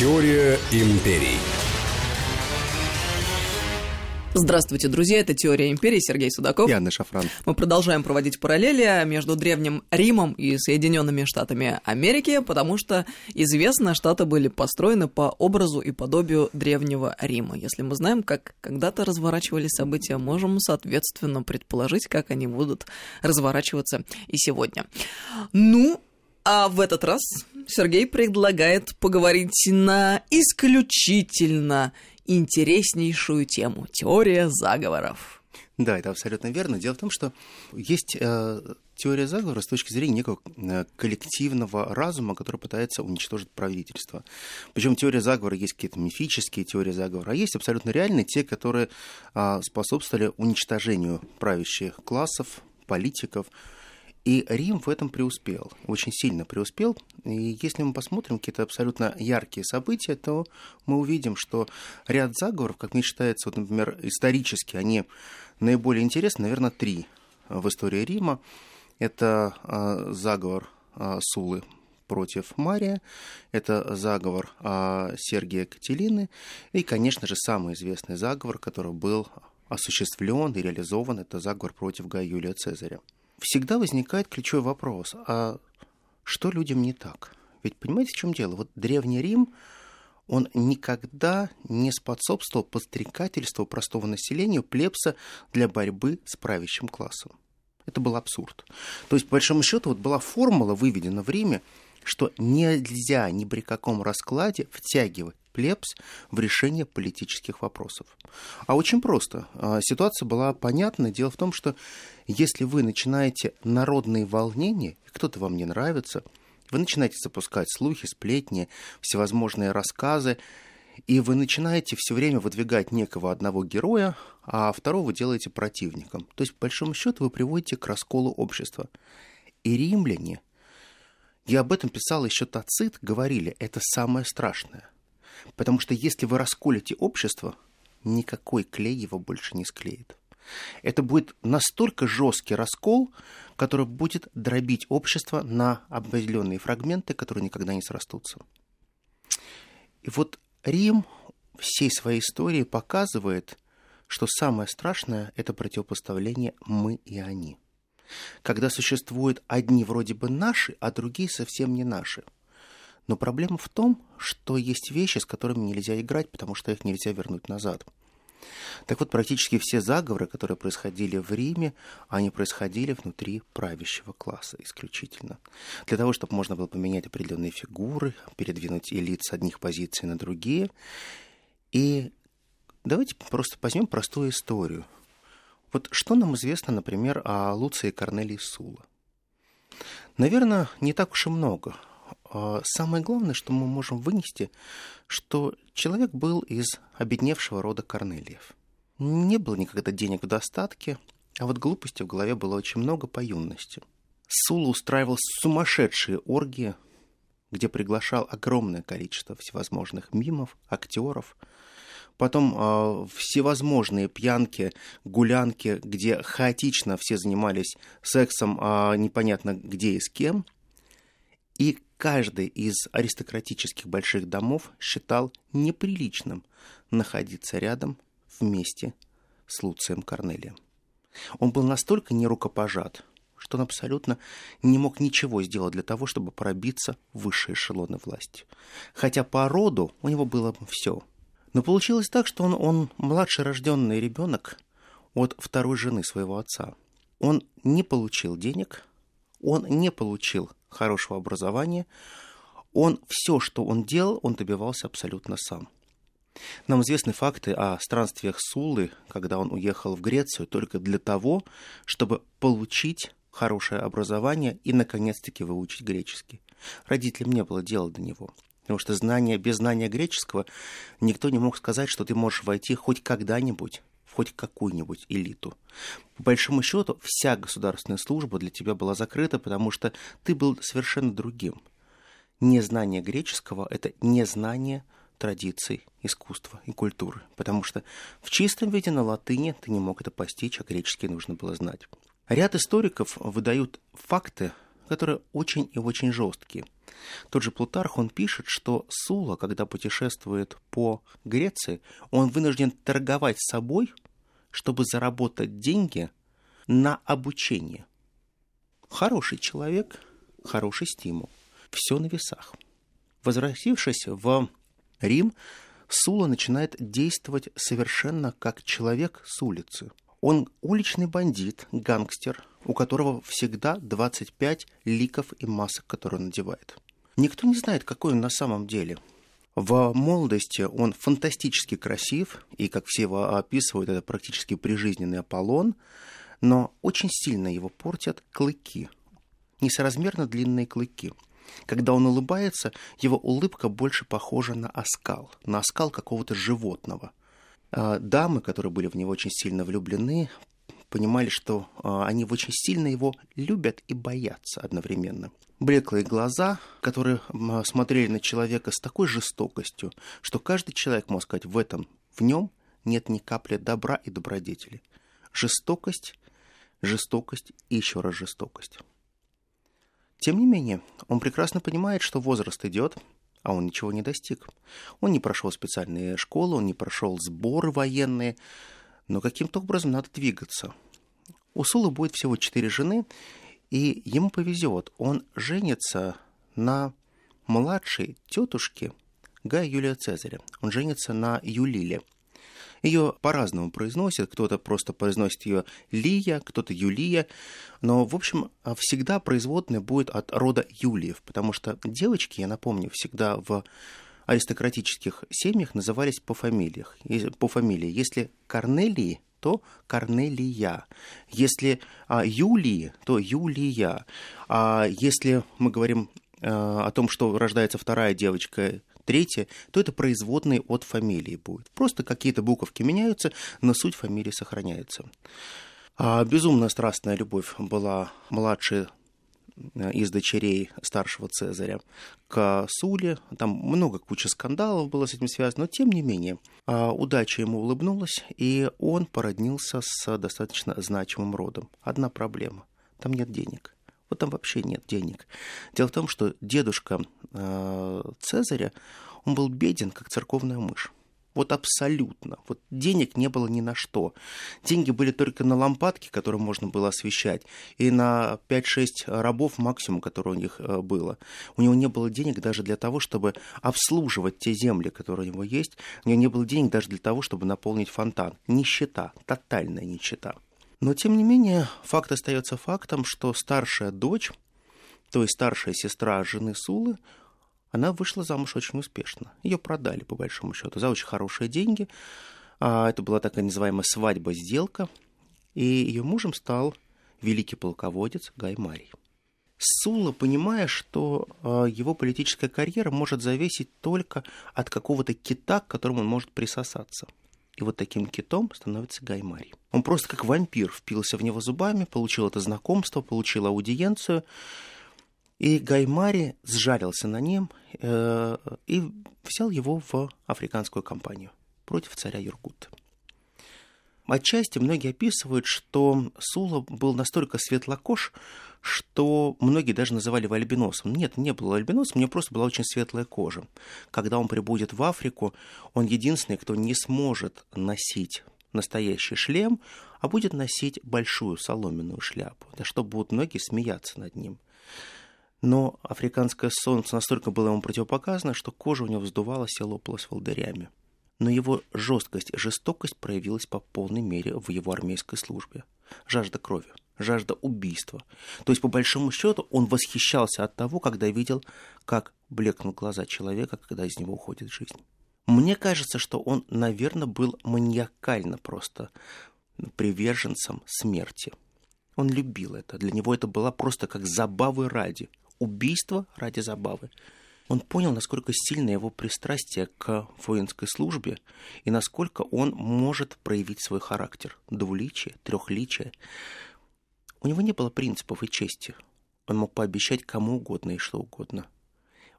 Теория империй. Здравствуйте, друзья, это «Теория империи», Сергей Судаков. И Анна Шафран. Мы продолжаем проводить параллели между Древним Римом и Соединенными Штатами Америки, потому что известно, Штаты были построены по образу и подобию Древнего Рима. Если мы знаем, как когда-то разворачивались события, можем, соответственно, предположить, как они будут разворачиваться и сегодня. Ну, а в этот раз Сергей предлагает поговорить на исключительно интереснейшую тему – теория заговоров. Да, это абсолютно верно. Дело в том, что есть э, теория заговора с точки зрения некого э, коллективного разума, который пытается уничтожить правительство. Причем теория заговора есть какие-то мифические теории заговора, а есть абсолютно реальные, те, которые э, способствовали уничтожению правящих классов, политиков, и Рим в этом преуспел, очень сильно преуспел. И если мы посмотрим какие-то абсолютно яркие события, то мы увидим, что ряд заговоров, как мне считается, вот, например, исторически, они наиболее интересны, наверное, три в истории Рима. Это э, заговор э, Сулы против Мария, это заговор э, Сергия Кателины и, конечно же, самый известный заговор, который был осуществлен и реализован, это заговор против Гая Юлия Цезаря всегда возникает ключевой вопрос, а что людям не так? Ведь понимаете, в чем дело? Вот Древний Рим, он никогда не способствовал подстрекательству простого населения, плебса для борьбы с правящим классом. Это был абсурд. То есть, по большому счету, вот была формула выведена в Риме, что нельзя ни при каком раскладе втягивать плебс в решение политических вопросов. А очень просто. А, ситуация была понятна. Дело в том, что если вы начинаете народные волнения, кто-то вам не нравится, вы начинаете запускать слухи, сплетни, всевозможные рассказы, и вы начинаете все время выдвигать некого одного героя, а второго делаете противником. То есть, по большому счету, вы приводите к расколу общества. И римляне, я об этом писал еще Тацит, говорили, это самое страшное – Потому что если вы расколете общество, никакой клей его больше не склеит. Это будет настолько жесткий раскол, который будет дробить общество на определенные фрагменты, которые никогда не срастутся. И вот Рим всей своей истории показывает, что самое страшное – это противопоставление «мы» и «они». Когда существуют одни вроде бы наши, а другие совсем не наши – но проблема в том, что есть вещи, с которыми нельзя играть, потому что их нельзя вернуть назад. Так вот, практически все заговоры, которые происходили в Риме, они происходили внутри правящего класса исключительно. Для того, чтобы можно было поменять определенные фигуры, передвинуть элит с одних позиций на другие. И давайте просто возьмем простую историю. Вот что нам известно, например, о Луции Корнелии Сула? Наверное, не так уж и много – а самое главное, что мы можем вынести, что человек был из обедневшего рода Корнелиев. Не было никогда денег в достатке, а вот глупости в голове было очень много по юности. Сула устраивал сумасшедшие оргии, где приглашал огромное количество всевозможных мимов, актеров, потом э, всевозможные пьянки, гулянки, где хаотично все занимались сексом, э, непонятно где и с кем – и каждый из аристократических больших домов считал неприличным находиться рядом вместе с Луцием Корнелием. Он был настолько нерукопожат, что он абсолютно не мог ничего сделать для того, чтобы пробиться в высшие эшелоны власти. Хотя по роду у него было все. Но получилось так, что он, он младший рожденный ребенок от второй жены своего отца. Он не получил денег, он не получил хорошего образования, он все, что он делал, он добивался абсолютно сам. Нам известны факты о странствиях Сулы, когда он уехал в Грецию только для того, чтобы получить хорошее образование и, наконец-таки, выучить греческий. Родителям не было дела до него. Потому что знание, без знания греческого никто не мог сказать, что ты можешь войти хоть когда-нибудь в хоть какую-нибудь элиту. По большому счету, вся государственная служба для тебя была закрыта, потому что ты был совершенно другим. Незнание греческого – это незнание традиций, искусства и культуры, потому что в чистом виде на латыни ты не мог это постичь, а греческий нужно было знать. Ряд историков выдают факты, которые очень и очень жесткие. Тот же Плутарх, он пишет, что Сула, когда путешествует по Греции, он вынужден торговать собой, чтобы заработать деньги на обучение. Хороший человек, хороший стимул. Все на весах. Возвратившись в Рим, Сула начинает действовать совершенно как человек с улицы. Он уличный бандит, гангстер, у которого всегда 25 ликов и масок, которые он надевает. Никто не знает, какой он на самом деле. В молодости он фантастически красив, и, как все его описывают, это практически прижизненный Аполлон, но очень сильно его портят клыки, несоразмерно длинные клыки – когда он улыбается, его улыбка больше похожа на оскал, на оскал какого-то животного. А дамы, которые были в него очень сильно влюблены, понимали, что а, они очень сильно его любят и боятся одновременно. Блеклые глаза, которые смотрели на человека с такой жестокостью, что каждый человек мог сказать, в этом, в нем нет ни капли добра и добродетели. Жестокость, жестокость и еще раз жестокость. Тем не менее, он прекрасно понимает, что возраст идет, а он ничего не достиг. Он не прошел специальные школы, он не прошел сборы военные, но каким-то образом надо двигаться. У Сулы будет всего четыре жены, и ему повезет. Он женится на младшей тетушке Гая Юлия Цезаря. Он женится на Юлиле – ее по-разному произносят. Кто-то просто произносит ее Лия, кто-то Юлия. Но, в общем, всегда производная будет от рода Юлиев, потому что девочки, я напомню, всегда в аристократических семьях назывались по фамилиях, по фамилии. Если Корнелии, то Корнелия. Если а, Юлии, то Юлия. А если мы говорим а, о том, что рождается вторая девочка третье, то это производные от фамилии будет. Просто какие-то буковки меняются, но суть фамилии сохраняется. А безумно страстная любовь была младшей э, из дочерей старшего Цезаря к Суле. Там много куча скандалов было с этим связано, но тем не менее а, удача ему улыбнулась, и он породнился с достаточно значимым родом. Одна проблема – там нет денег. Вот там вообще нет денег. Дело в том, что дедушка э, Цезаря, он был беден, как церковная мышь. Вот абсолютно. Вот денег не было ни на что. Деньги были только на лампадки, которые можно было освещать, и на 5-6 рабов максимум, которые у них э, было. У него не было денег даже для того, чтобы обслуживать те земли, которые у него есть. У него не было денег даже для того, чтобы наполнить фонтан. Нищета, тотальная нищета. Но, тем не менее, факт остается фактом, что старшая дочь, то есть старшая сестра жены Сулы, она вышла замуж очень успешно. Ее продали, по большому счету, за очень хорошие деньги. А это была такая называемая свадьба-сделка. И ее мужем стал великий полководец Гай Марий. Сула, понимая, что а, его политическая карьера может зависеть только от какого-то кита, к которому он может присосаться – и вот таким китом становится Гаймарий. Он просто как вампир впился в него зубами, получил это знакомство, получил аудиенцию. И Гаймари сжалился на нем э, и взял его в африканскую кампанию против царя Юргута. Отчасти многие описывают, что Сула был настолько светлокож, что многие даже называли его альбиносом. Нет, не было альбиносом, у него просто была очень светлая кожа. Когда он прибудет в Африку, он единственный, кто не сможет носить настоящий шлем, а будет носить большую соломенную шляпу, да чтобы будут многие смеяться над ним. Но африканское солнце настолько было ему противопоказано, что кожа у него вздувалась и лопалась волдырями но его жесткость жестокость проявилась по полной мере в его армейской службе. Жажда крови, жажда убийства. То есть, по большому счету, он восхищался от того, когда видел, как блекнут глаза человека, когда из него уходит жизнь. Мне кажется, что он, наверное, был маниакально просто приверженцем смерти. Он любил это. Для него это было просто как забавы ради. Убийство ради забавы он понял, насколько сильно его пристрастие к воинской службе и насколько он может проявить свой характер, двуличие, трехличие. У него не было принципов и чести. Он мог пообещать кому угодно и что угодно.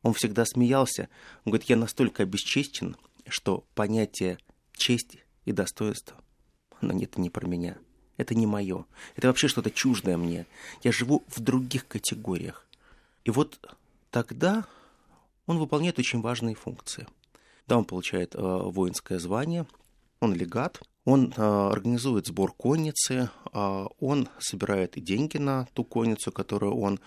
Он всегда смеялся. Он говорит, я настолько обесчестен, что понятие чести и достоинства, оно нет не про меня. это не мое. Это вообще что-то чуждое мне. Я живу в других категориях. И вот тогда он выполняет очень важные функции. Да, он получает э, воинское звание, он легат, он э, организует сбор конницы, э, он собирает деньги на ту конницу, которую он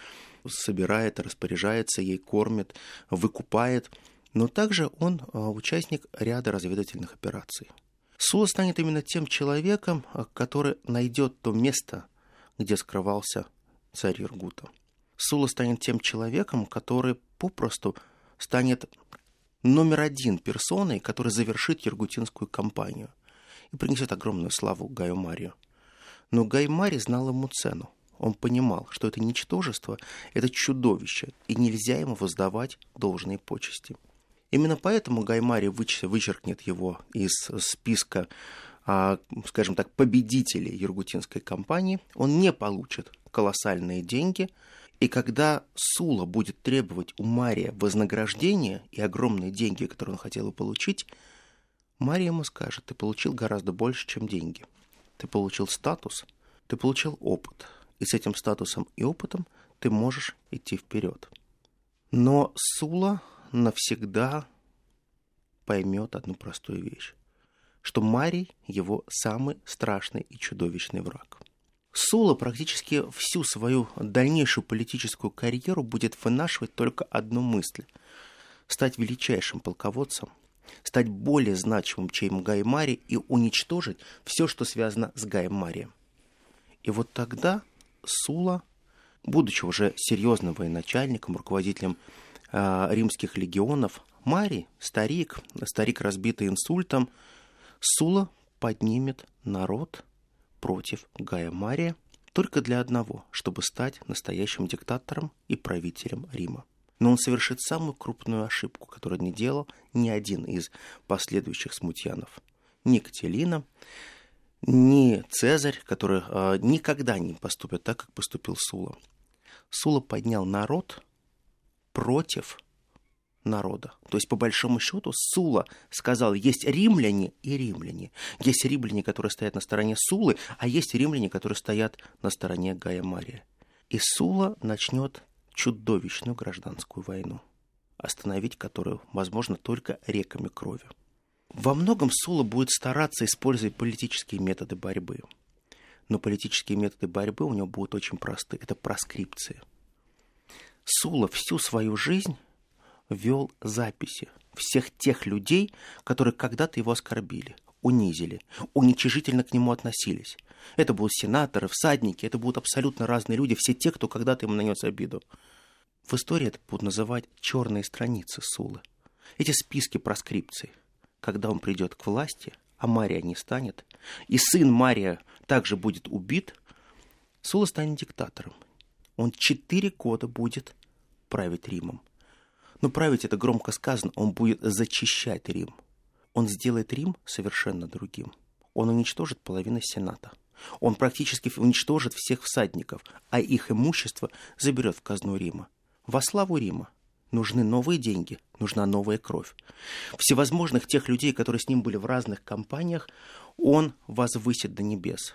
собирает, распоряжается ей, кормит, выкупает. Но также он э, участник ряда разведывательных операций. Сула станет именно тем человеком, э, который найдет то место, где скрывался царь Иргута. Сула станет тем человеком, который попросту станет номер один персоной, который завершит Ергутинскую кампанию и принесет огромную славу Гаю Марию. Но Гай Мари знал ему цену. Он понимал, что это ничтожество, это чудовище, и нельзя ему воздавать должные почести. Именно поэтому Гай Мари вычеркнет его из списка, а, скажем так, победителей Ергутинской кампании. Он не получит колоссальные деньги – и когда Сула будет требовать у Мария вознаграждения и огромные деньги, которые он хотел получить, Мария ему скажет, ты получил гораздо больше, чем деньги. Ты получил статус, ты получил опыт. И с этим статусом и опытом ты можешь идти вперед. Но Сула навсегда поймет одну простую вещь, что Марий его самый страшный и чудовищный враг – Сула практически всю свою дальнейшую политическую карьеру будет вынашивать только одну мысль – стать величайшим полководцем, стать более значимым, чем Гаймари и уничтожить все, что связано с Гаймарием. И вот тогда Сула, будучи уже серьезным военачальником, руководителем э, римских легионов, Мари, старик, старик разбитый инсультом, Сула поднимет народ – против Гая Мария только для одного, чтобы стать настоящим диктатором и правителем Рима. Но он совершит самую крупную ошибку, которую не делал ни один из последующих смутьянов. Ни Кателина, ни Цезарь, который э, никогда не поступят так, как поступил Сула. Сула поднял народ против народа. То есть, по большому счету, Сула сказал, есть римляне и римляне. Есть римляне, которые стоят на стороне Сулы, а есть римляне, которые стоят на стороне Гая Мария. И Сула начнет чудовищную гражданскую войну, остановить которую возможно только реками крови. Во многом Сула будет стараться использовать политические методы борьбы. Но политические методы борьбы у него будут очень просты. Это проскрипции. Сула всю свою жизнь вел записи всех тех людей, которые когда-то его оскорбили, унизили, уничижительно к нему относились. Это будут сенаторы, всадники, это будут абсолютно разные люди, все те, кто когда-то ему нанес обиду. В истории это будут называть черные страницы Сулы. Эти списки проскрипций. Когда он придет к власти, а Мария не станет, и сын Мария также будет убит, Сула станет диктатором. Он четыре года будет править Римом. Но править это громко сказано, он будет зачищать Рим. Он сделает Рим совершенно другим. Он уничтожит половину Сената. Он практически уничтожит всех всадников, а их имущество заберет в казну Рима. Во славу Рима нужны новые деньги, нужна новая кровь. Всевозможных тех людей, которые с ним были в разных компаниях, он возвысит до небес.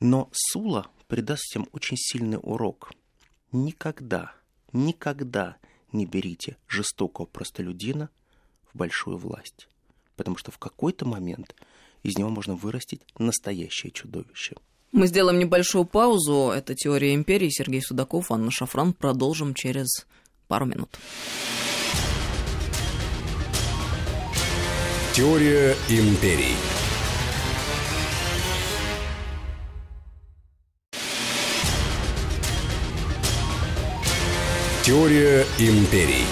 Но Сула придаст всем очень сильный урок. Никогда, никогда не берите жестокого простолюдина в большую власть, потому что в какой-то момент из него можно вырастить настоящее чудовище. Мы сделаем небольшую паузу. Это «Теория империи». Сергей Судаков, Анна Шафран. Продолжим через пару минут. Теория империй. Теория империй.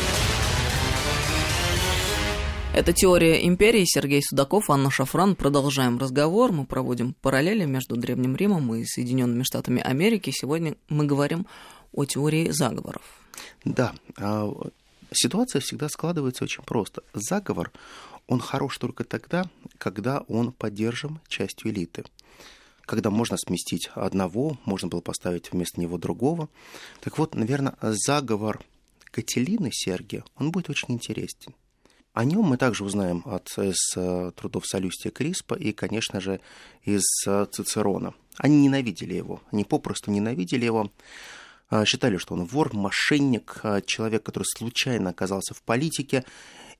Это «Теория империи». Сергей Судаков, Анна Шафран. Продолжаем разговор. Мы проводим параллели между Древним Римом и Соединенными Штатами Америки. Сегодня мы говорим о теории заговоров. Да, а, ситуация всегда складывается очень просто. Заговор, он хорош только тогда, когда он поддержан частью элиты когда можно сместить одного, можно было поставить вместо него другого. Так вот, наверное, заговор Кателины Сергия, он будет очень интересен. О нем мы также узнаем от, из э, трудов Солюстия Криспа и, конечно же, из э, Цицерона. Они ненавидели его, они попросту ненавидели его, а, считали, что он вор, мошенник, человек, который случайно оказался в политике,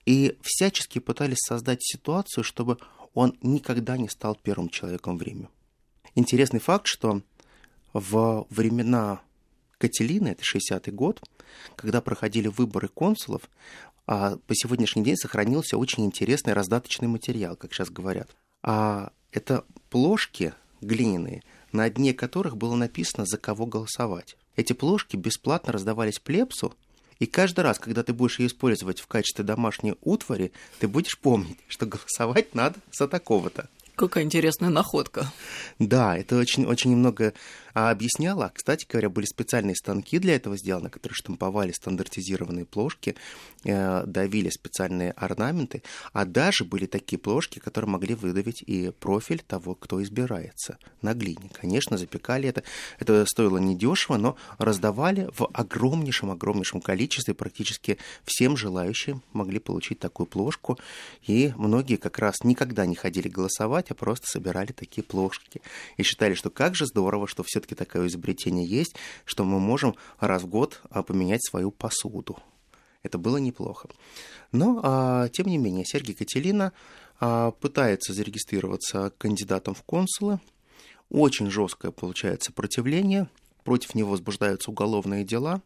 и всячески пытались создать ситуацию, чтобы он никогда не стал первым человеком в Риме. Интересный факт, что в времена Кателины, это 60-й год, когда проходили выборы консулов, а по сегодняшний день сохранился очень интересный раздаточный материал, как сейчас говорят. А это плошки глиняные, на дне которых было написано, за кого голосовать. Эти плошки бесплатно раздавались плебсу, и каждый раз, когда ты будешь ее использовать в качестве домашней утвари, ты будешь помнить, что голосовать надо за такого-то. Какая интересная находка. Да, это очень, очень немного а, объясняло. Кстати говоря, были специальные станки для этого сделаны, которые штамповали стандартизированные плошки, э, давили специальные орнаменты, а даже были такие плошки, которые могли выдавить и профиль того, кто избирается на глине. Конечно, запекали это. Это стоило недешево, но раздавали в огромнейшем-огромнейшем количестве. Практически всем желающим могли получить такую плошку. И многие как раз никогда не ходили голосовать, а просто собирали такие плошки. И считали, что как же здорово, что все-таки такое изобретение есть, что мы можем раз в год а, поменять свою посуду. Это было неплохо. Но, а, тем не менее, Сергей Кателина а, пытается зарегистрироваться кандидатом в консулы. Очень жесткое получает сопротивление. Против него возбуждаются уголовные дела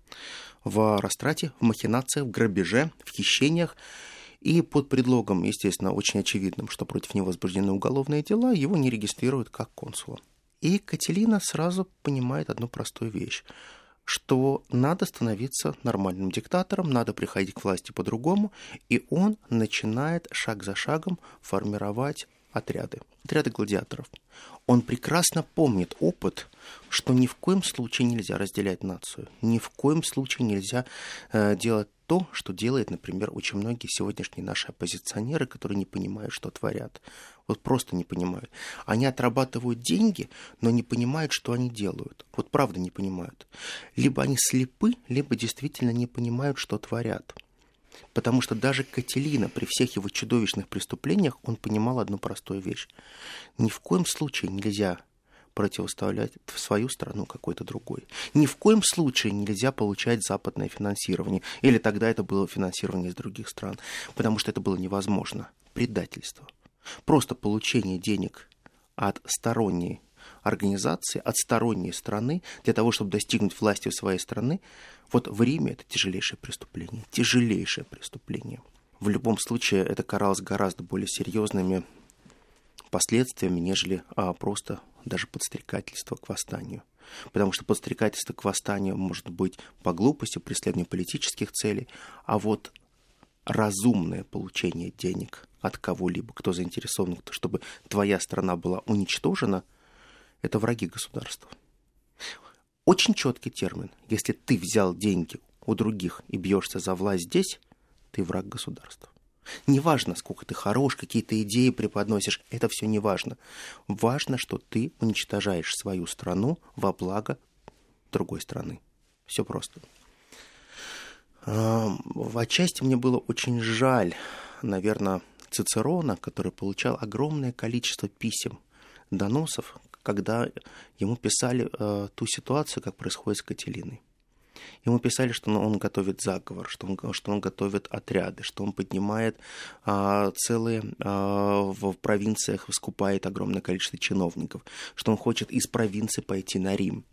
в растрате, в махинациях, в грабеже, в хищениях. И под предлогом, естественно, очень очевидным, что против него возбуждены уголовные дела, его не регистрируют как консула. И Кателина сразу понимает одну простую вещь что надо становиться нормальным диктатором, надо приходить к власти по-другому, и он начинает шаг за шагом формировать отряды, отряды гладиаторов. Он прекрасно помнит опыт, что ни в коем случае нельзя разделять нацию, ни в коем случае нельзя э, делать то, что делает, например, очень многие сегодняшние наши оппозиционеры, которые не понимают, что творят. Вот просто не понимают. Они отрабатывают деньги, но не понимают, что они делают. Вот правда не понимают. Либо они слепы, либо действительно не понимают, что творят. Потому что даже Кателина при всех его чудовищных преступлениях, он понимал одну простую вещь. Ни в коем случае нельзя противоставлять свою страну какой-то другой. Ни в коем случае нельзя получать западное финансирование. Или тогда это было финансирование из других стран. Потому что это было невозможно. Предательство. Просто получение денег от сторонней организации, от сторонней страны, для того, чтобы достигнуть власти в своей страны, вот в Риме это тяжелейшее преступление. Тяжелейшее преступление. В любом случае это каралось гораздо более серьезными последствиями, нежели а, просто даже подстрекательство к восстанию. Потому что подстрекательство к восстанию может быть по глупости, преследованию политических целей, а вот разумное получение денег от кого-либо, кто заинтересован, чтобы твоя страна была уничтожена, это враги государства. Очень четкий термин. Если ты взял деньги у других и бьешься за власть здесь, ты враг государства. Неважно, сколько ты хорош, какие-то идеи преподносишь, это все не важно. Важно, что ты уничтожаешь свою страну во благо другой страны. Все просто. В отчасти мне было очень жаль, наверное, Цицерона, который получал огромное количество писем, доносов, когда ему писали э, ту ситуацию, как происходит с Кателиной. Ему писали, что он готовит заговор, что он, что он готовит отряды, что он поднимает а, целые а, в провинциях, скупает огромное количество чиновников, что он хочет из провинции пойти на Рим.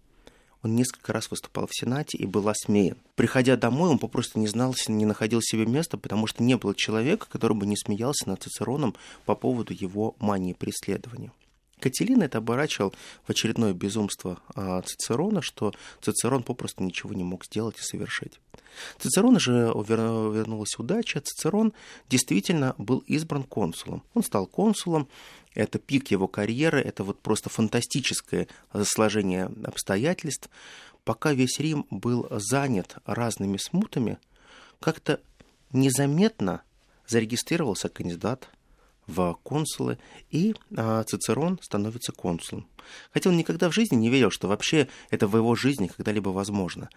Он несколько раз выступал в Сенате и был осмеян. Приходя домой, он попросту не знал, не находил себе места, потому что не было человека, который бы не смеялся над Цицероном по поводу его мании преследования. Кателин это оборачивал в очередное безумство а, Цицерона, что Цицерон попросту ничего не мог сделать и совершить. Цицерона же вернулась удача. Цицерон действительно был избран консулом. Он стал консулом, это пик его карьеры, это вот просто фантастическое сложение обстоятельств. Пока весь Рим был занят разными смутами, как-то незаметно зарегистрировался кандидат в консулы, и а, Цицерон становится консулом. Хотя он никогда в жизни не верил, что вообще это в его жизни когда-либо возможно.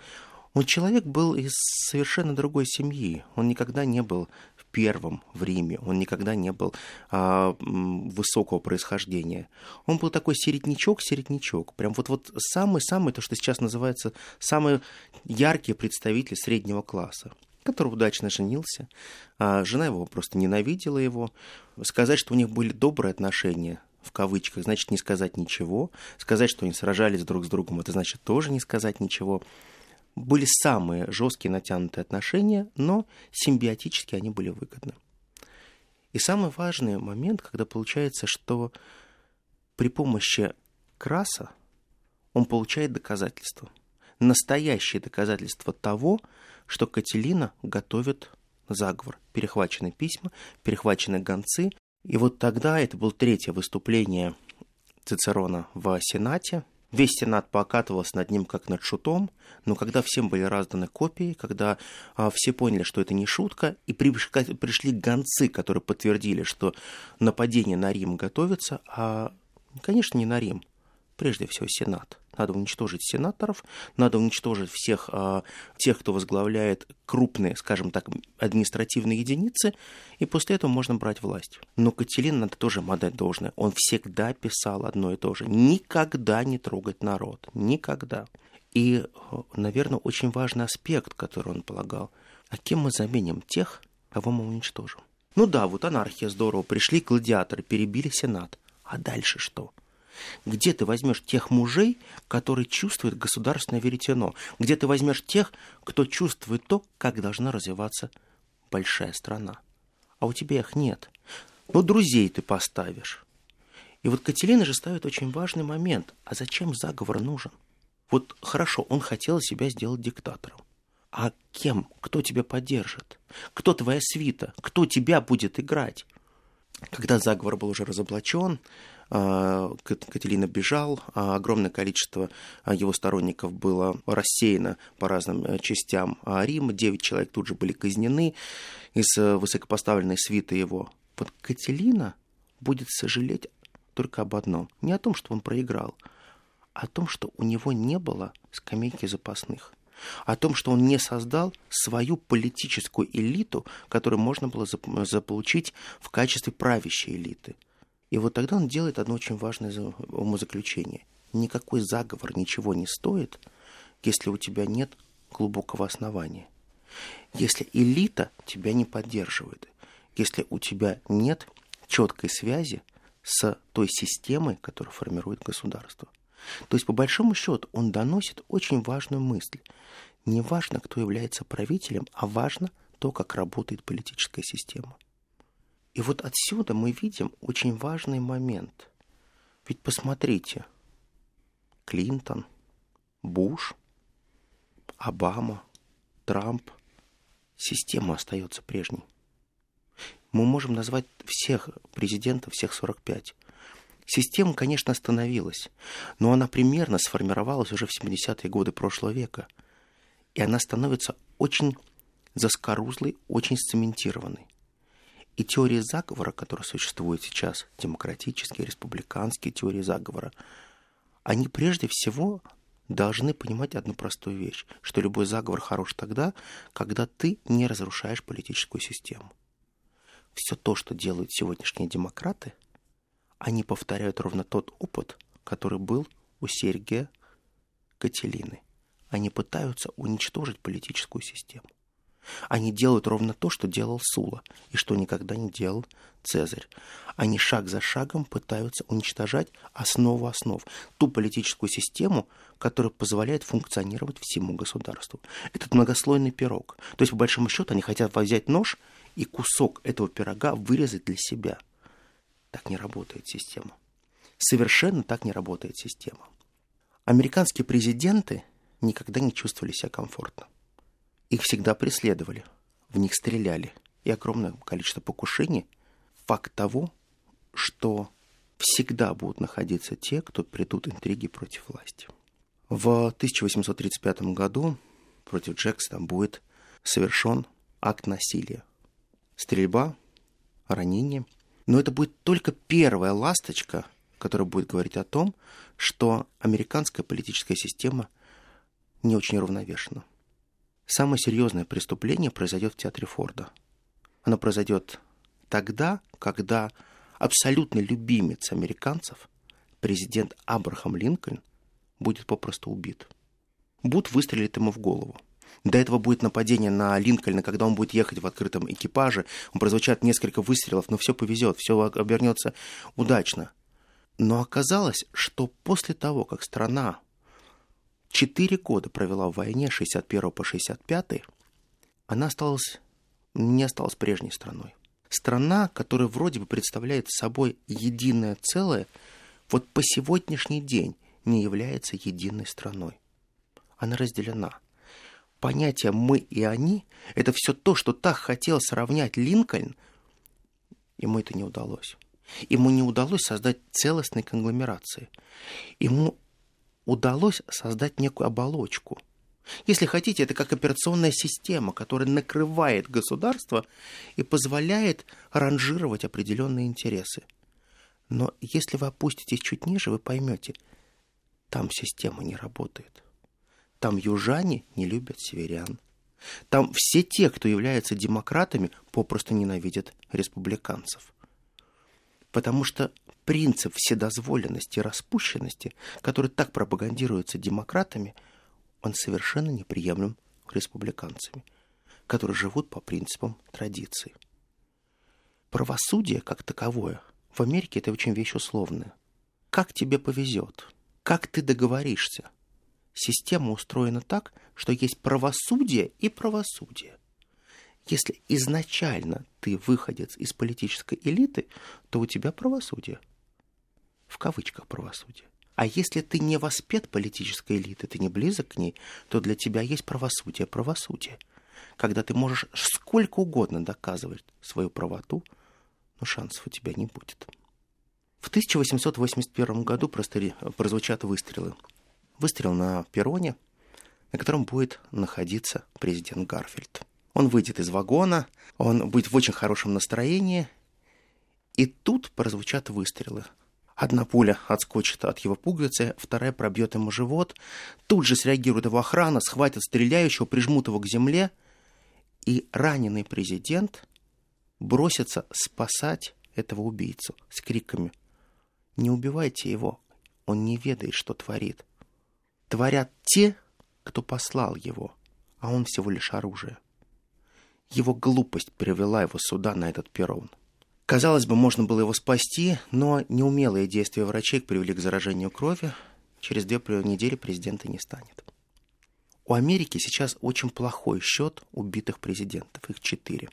Он человек был из совершенно другой семьи. Он никогда не был первым в Риме. Он никогда не был а, высокого происхождения. Он был такой середнячок, середнячок. Прям вот-вот самый-самый, то, что сейчас называется, самый яркий представитель среднего класса который удачно женился. А жена его просто ненавидела его. Сказать, что у них были добрые отношения, в кавычках, значит не сказать ничего. Сказать, что они сражались друг с другом, это значит тоже не сказать ничего были самые жесткие натянутые отношения, но симбиотически они были выгодны. И самый важный момент, когда получается, что при помощи краса он получает доказательства. Настоящее доказательство того, что Кателина готовит заговор. Перехвачены письма, перехвачены гонцы. И вот тогда это было третье выступление Цицерона в Сенате, Весь Сенат покатывался над ним как над шутом, но когда всем были разданы копии, когда а, все поняли, что это не шутка, и пришли, пришли гонцы, которые подтвердили, что нападение на Рим готовится, а, конечно, не на Рим, прежде всего Сенат. Надо уничтожить сенаторов, надо уничтожить всех а, тех, кто возглавляет крупные, скажем так, административные единицы, и после этого можно брать власть. Но Кателин надо тоже ему отдать должное. Он всегда писал одно и то же. Никогда не трогать народ. Никогда. И, наверное, очень важный аспект, который он полагал. А кем мы заменим тех, кого мы уничтожим? Ну да, вот анархия здорово. Пришли гладиаторы, перебили Сенат. А дальше что? Где ты возьмешь тех мужей, которые чувствуют государственное веретено? Где ты возьмешь тех, кто чувствует то, как должна развиваться большая страна? А у тебя их нет. Ну, друзей ты поставишь. И вот Катерина же ставит очень важный момент. А зачем заговор нужен? Вот хорошо, он хотел себя сделать диктатором. А кем? Кто тебя поддержит? Кто твоя свита? Кто тебя будет играть? Когда заговор был уже разоблачен, а, Кателина бежал, а огромное количество а, его сторонников было рассеяно по разным э, частям Рима, девять человек тут же были казнены из э, высокопоставленной свиты его. Вот Кателина будет сожалеть только об одном. Не о том, что он проиграл, а о том, что у него не было скамейки запасных о том, что он не создал свою политическую элиту, которую можно было заполучить в качестве правящей элиты. И вот тогда он делает одно очень важное умозаключение. Никакой заговор ничего не стоит, если у тебя нет глубокого основания. Если элита тебя не поддерживает, если у тебя нет четкой связи с той системой, которая формирует государство. То есть, по большому счету, он доносит очень важную мысль. Не важно, кто является правителем, а важно то, как работает политическая система. И вот отсюда мы видим очень важный момент. Ведь посмотрите, Клинтон, Буш, Обама, Трамп, система остается прежней. Мы можем назвать всех президентов, всех 45. Система, конечно, остановилась, но она примерно сформировалась уже в 70-е годы прошлого века. И она становится очень заскорузлой, очень сцементированной. И теории заговора, которые существуют сейчас, демократические, республиканские теории заговора, они прежде всего должны понимать одну простую вещь, что любой заговор хорош тогда, когда ты не разрушаешь политическую систему. Все то, что делают сегодняшние демократы, они повторяют ровно тот опыт, который был у Сергия Кателины. Они пытаются уничтожить политическую систему. Они делают ровно то, что делал Сула, и что никогда не делал Цезарь. Они шаг за шагом пытаются уничтожать основу основ, ту политическую систему, которая позволяет функционировать всему государству. Этот многослойный пирог. То есть, по большому счету, они хотят взять нож и кусок этого пирога вырезать для себя. Так не работает система. Совершенно так не работает система. Американские президенты никогда не чувствовали себя комфортно. Их всегда преследовали, в них стреляли. И огромное количество покушений – факт того, что всегда будут находиться те, кто придут интриги против власти. В 1835 году против Джексона будет совершен акт насилия. Стрельба, ранение. Но это будет только первая ласточка, которая будет говорить о том, что американская политическая система не очень равновешена самое серьезное преступление произойдет в театре Форда. Оно произойдет тогда, когда абсолютно любимец американцев, президент Абрахам Линкольн, будет попросту убит. Буд выстрелит ему в голову. До этого будет нападение на Линкольна, когда он будет ехать в открытом экипаже. Он прозвучат несколько выстрелов, но все повезет, все обернется удачно. Но оказалось, что после того, как страна четыре года провела в войне 61 по 65, она осталась, не осталась прежней страной. Страна, которая вроде бы представляет собой единое целое, вот по сегодняшний день не является единой страной. Она разделена. Понятие «мы» и «они» — это все то, что так хотел сравнять Линкольн, ему это не удалось. Ему не удалось создать целостной конгломерации. Ему удалось создать некую оболочку. Если хотите, это как операционная система, которая накрывает государство и позволяет ранжировать определенные интересы. Но если вы опуститесь чуть ниже, вы поймете, там система не работает. Там южане не любят северян. Там все те, кто являются демократами, попросту ненавидят республиканцев. Потому что принцип вседозволенности и распущенности, который так пропагандируется демократами, он совершенно неприемлем республиканцами, которые живут по принципам традиции. Правосудие как таковое в Америке это очень вещь условная. Как тебе повезет, как ты договоришься. Система устроена так, что есть правосудие и правосудие. Если изначально ты выходец из политической элиты, то у тебя правосудие. В кавычках правосудие. А если ты не воспет политической элиты, ты не близок к ней, то для тебя есть правосудие, правосудие. Когда ты можешь сколько угодно доказывать свою правоту, но шансов у тебя не будет. В 1881 году прозвучат выстрелы. Выстрел на перроне, на котором будет находиться президент Гарфильд. Он выйдет из вагона, он будет в очень хорошем настроении, и тут прозвучат выстрелы. Одна пуля отскочит от его пуговицы, вторая пробьет ему живот. Тут же среагирует его охрана, схватят стреляющего, прижмут его к земле. И раненый президент бросится спасать этого убийцу с криками «Не убивайте его, он не ведает, что творит». Творят те, кто послал его, а он всего лишь оружие. Его глупость привела его сюда, на этот перрон. Казалось бы, можно было его спасти, но неумелые действия врачей привели к заражению крови. Через две недели президента не станет. У Америки сейчас очень плохой счет убитых президентов. Их четыре.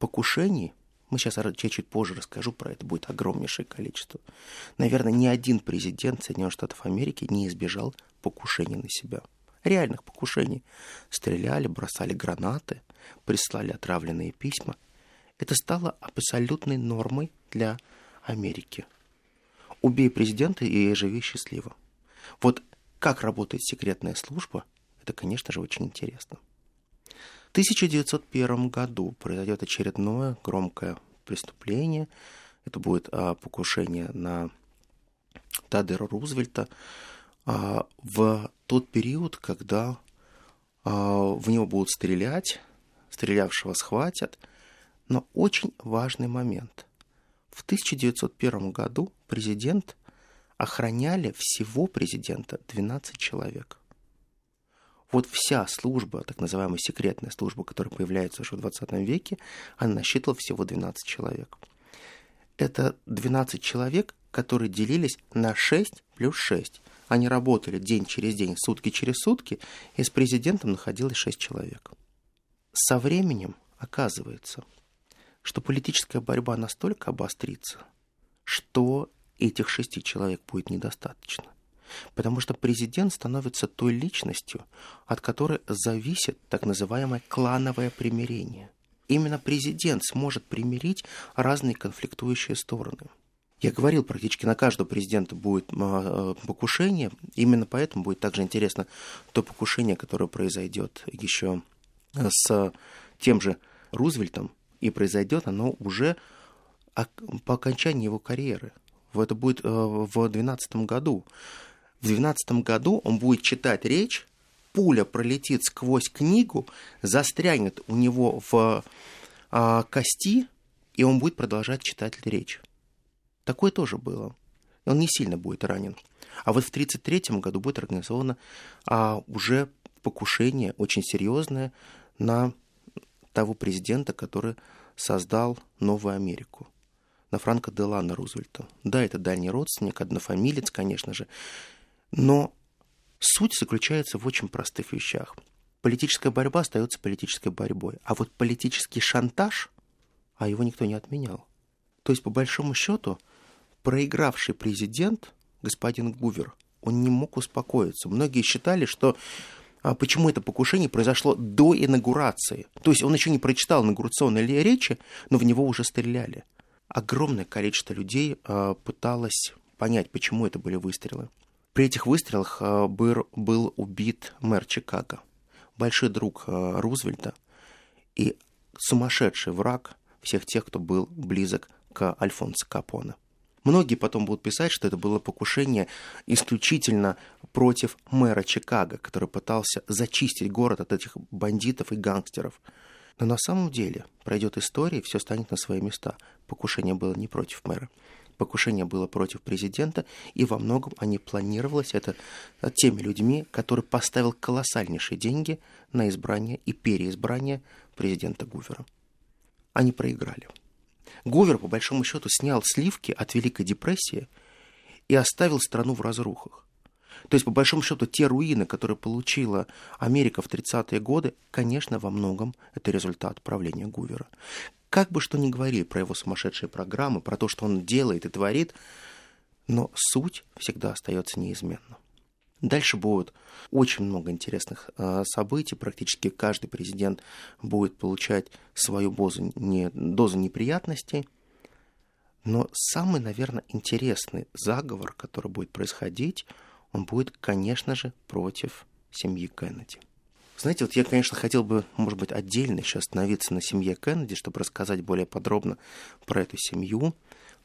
Покушений, мы сейчас я чуть позже расскажу про это, будет огромнейшее количество. Наверное, ни один президент Соединенных Штатов Америки не избежал покушений на себя – реальных покушений. Стреляли, бросали гранаты, прислали отравленные письма. Это стало абсолютной нормой для Америки. Убей президента и живи счастливо. Вот как работает секретная служба, это, конечно же, очень интересно. В 1901 году произойдет очередное громкое преступление. Это будет а, покушение на Тадера Рузвельта. А, в тот период, когда а, в него будут стрелять, стрелявшего схватят. Но очень важный момент. В 1901 году президент охраняли всего президента 12 человек. Вот вся служба, так называемая секретная служба, которая появляется уже в 20 веке, она насчитывала всего 12 человек. Это 12 человек, которые делились на 6 плюс 6. Они работали день через день, сутки через сутки, и с президентом находилось шесть человек. Со временем оказывается, что политическая борьба настолько обострится, что этих шести человек будет недостаточно. Потому что президент становится той личностью, от которой зависит так называемое клановое примирение. Именно президент сможет примирить разные конфликтующие стороны – я говорил, практически на каждого президента будет а, покушение. Именно поэтому будет также интересно то покушение, которое произойдет еще с тем же Рузвельтом, и произойдет оно уже по окончании его карьеры. Это будет э, в 2012 году. В 2012 году он будет читать речь пуля пролетит сквозь книгу, застрянет у него в а, кости, и он будет продолжать читать речь. Такое тоже было. Он не сильно будет ранен. А вот в 1933 году будет организовано а, уже покушение очень серьезное на того президента, который создал Новую Америку, на Франко Делана Рузвельта. Да, это дальний родственник, однофамилец, конечно же, но суть заключается в очень простых вещах. Политическая борьба остается политической борьбой, а вот политический шантаж, а его никто не отменял. То есть, по большому счету, проигравший президент, господин Гувер, он не мог успокоиться. Многие считали, что а почему это покушение произошло до инаугурации. То есть он еще не прочитал инаугурационной речи, но в него уже стреляли. Огромное количество людей а, пыталось понять, почему это были выстрелы. При этих выстрелах а, был, был убит мэр Чикаго, большой друг Рузвельта и сумасшедший враг всех тех, кто был близок к Альфонсо Капоне. Многие потом будут писать, что это было покушение исключительно против мэра Чикаго, который пытался зачистить город от этих бандитов и гангстеров. Но на самом деле пройдет история, и все станет на свои места. Покушение было не против мэра. Покушение было против президента, и во многом они планировалось это теми людьми, которые поставил колоссальнейшие деньги на избрание и переизбрание президента Гувера. Они проиграли. Говер, по большому счету, снял сливки от Великой депрессии и оставил страну в разрухах. То есть, по большому счету, те руины, которые получила Америка в 30-е годы, конечно, во многом это результат правления Гувера. Как бы что ни говорили про его сумасшедшие программы, про то, что он делает и творит, но суть всегда остается неизменна. Дальше будет очень много интересных э, событий. Практически каждый президент будет получать свою дозу, не, дозу неприятностей. Но самый, наверное, интересный заговор, который будет происходить, он будет, конечно же, против семьи Кеннеди. Знаете, вот я, конечно, хотел бы, может быть, отдельно еще остановиться на семье Кеннеди, чтобы рассказать более подробно про эту семью,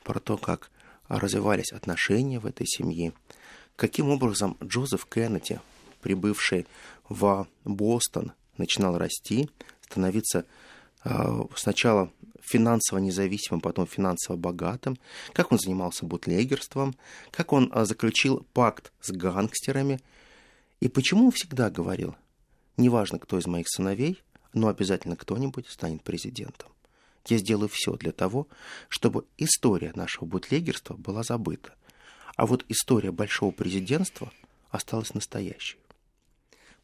про то, как развивались отношения в этой семье, каким образом Джозеф Кеннеди, прибывший в Бостон, начинал расти, становиться а, сначала финансово независимым, потом финансово богатым, как он занимался бутлегерством, как он а, заключил пакт с гангстерами, и почему он всегда говорил, неважно, кто из моих сыновей, но обязательно кто-нибудь станет президентом. Я сделаю все для того, чтобы история нашего бутлегерства была забыта, а вот история большого президентства осталась настоящей.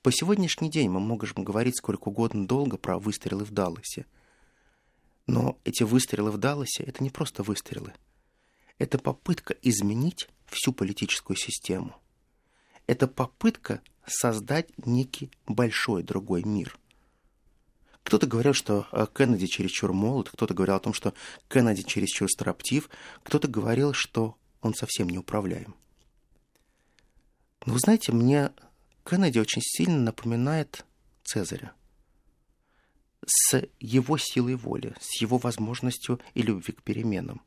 По сегодняшний день мы можем говорить сколько угодно долго про выстрелы в Далласе. Но эти выстрелы в Далласе – это не просто выстрелы. Это попытка изменить всю политическую систему. Это попытка создать некий большой другой мир. Кто-то говорил, что э, Кеннеди чересчур молод, кто-то говорил о том, что Кеннеди чересчур строптив, кто-то говорил, что он совсем не управляем. Но вы знаете, мне Кеннеди очень сильно напоминает Цезаря. С его силой воли, с его возможностью и любви к переменам.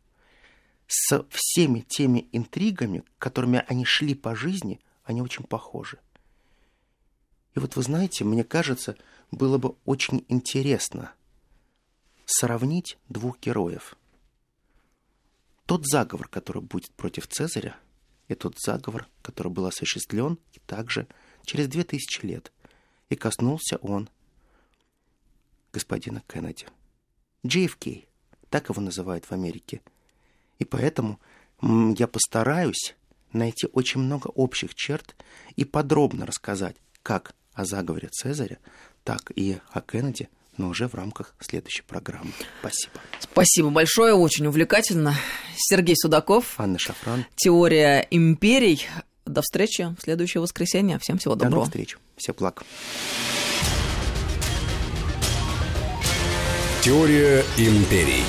С всеми теми интригами, которыми они шли по жизни, они очень похожи. И вот вы знаете, мне кажется, было бы очень интересно сравнить двух героев – тот заговор, который будет против Цезаря, и тот заговор, который был осуществлен и также через две тысячи лет. И коснулся он господина Кеннеди. JFK, так его называют в Америке. И поэтому я постараюсь найти очень много общих черт и подробно рассказать как о заговоре Цезаря, так и о Кеннеди – но уже в рамках следующей программы. Спасибо. Спасибо большое, очень увлекательно. Сергей Судаков. Анна Шафран. Теория империй. До встречи в следующее воскресенье. Всем всего доброго. До новых встреч. Всех благ. Теория империй.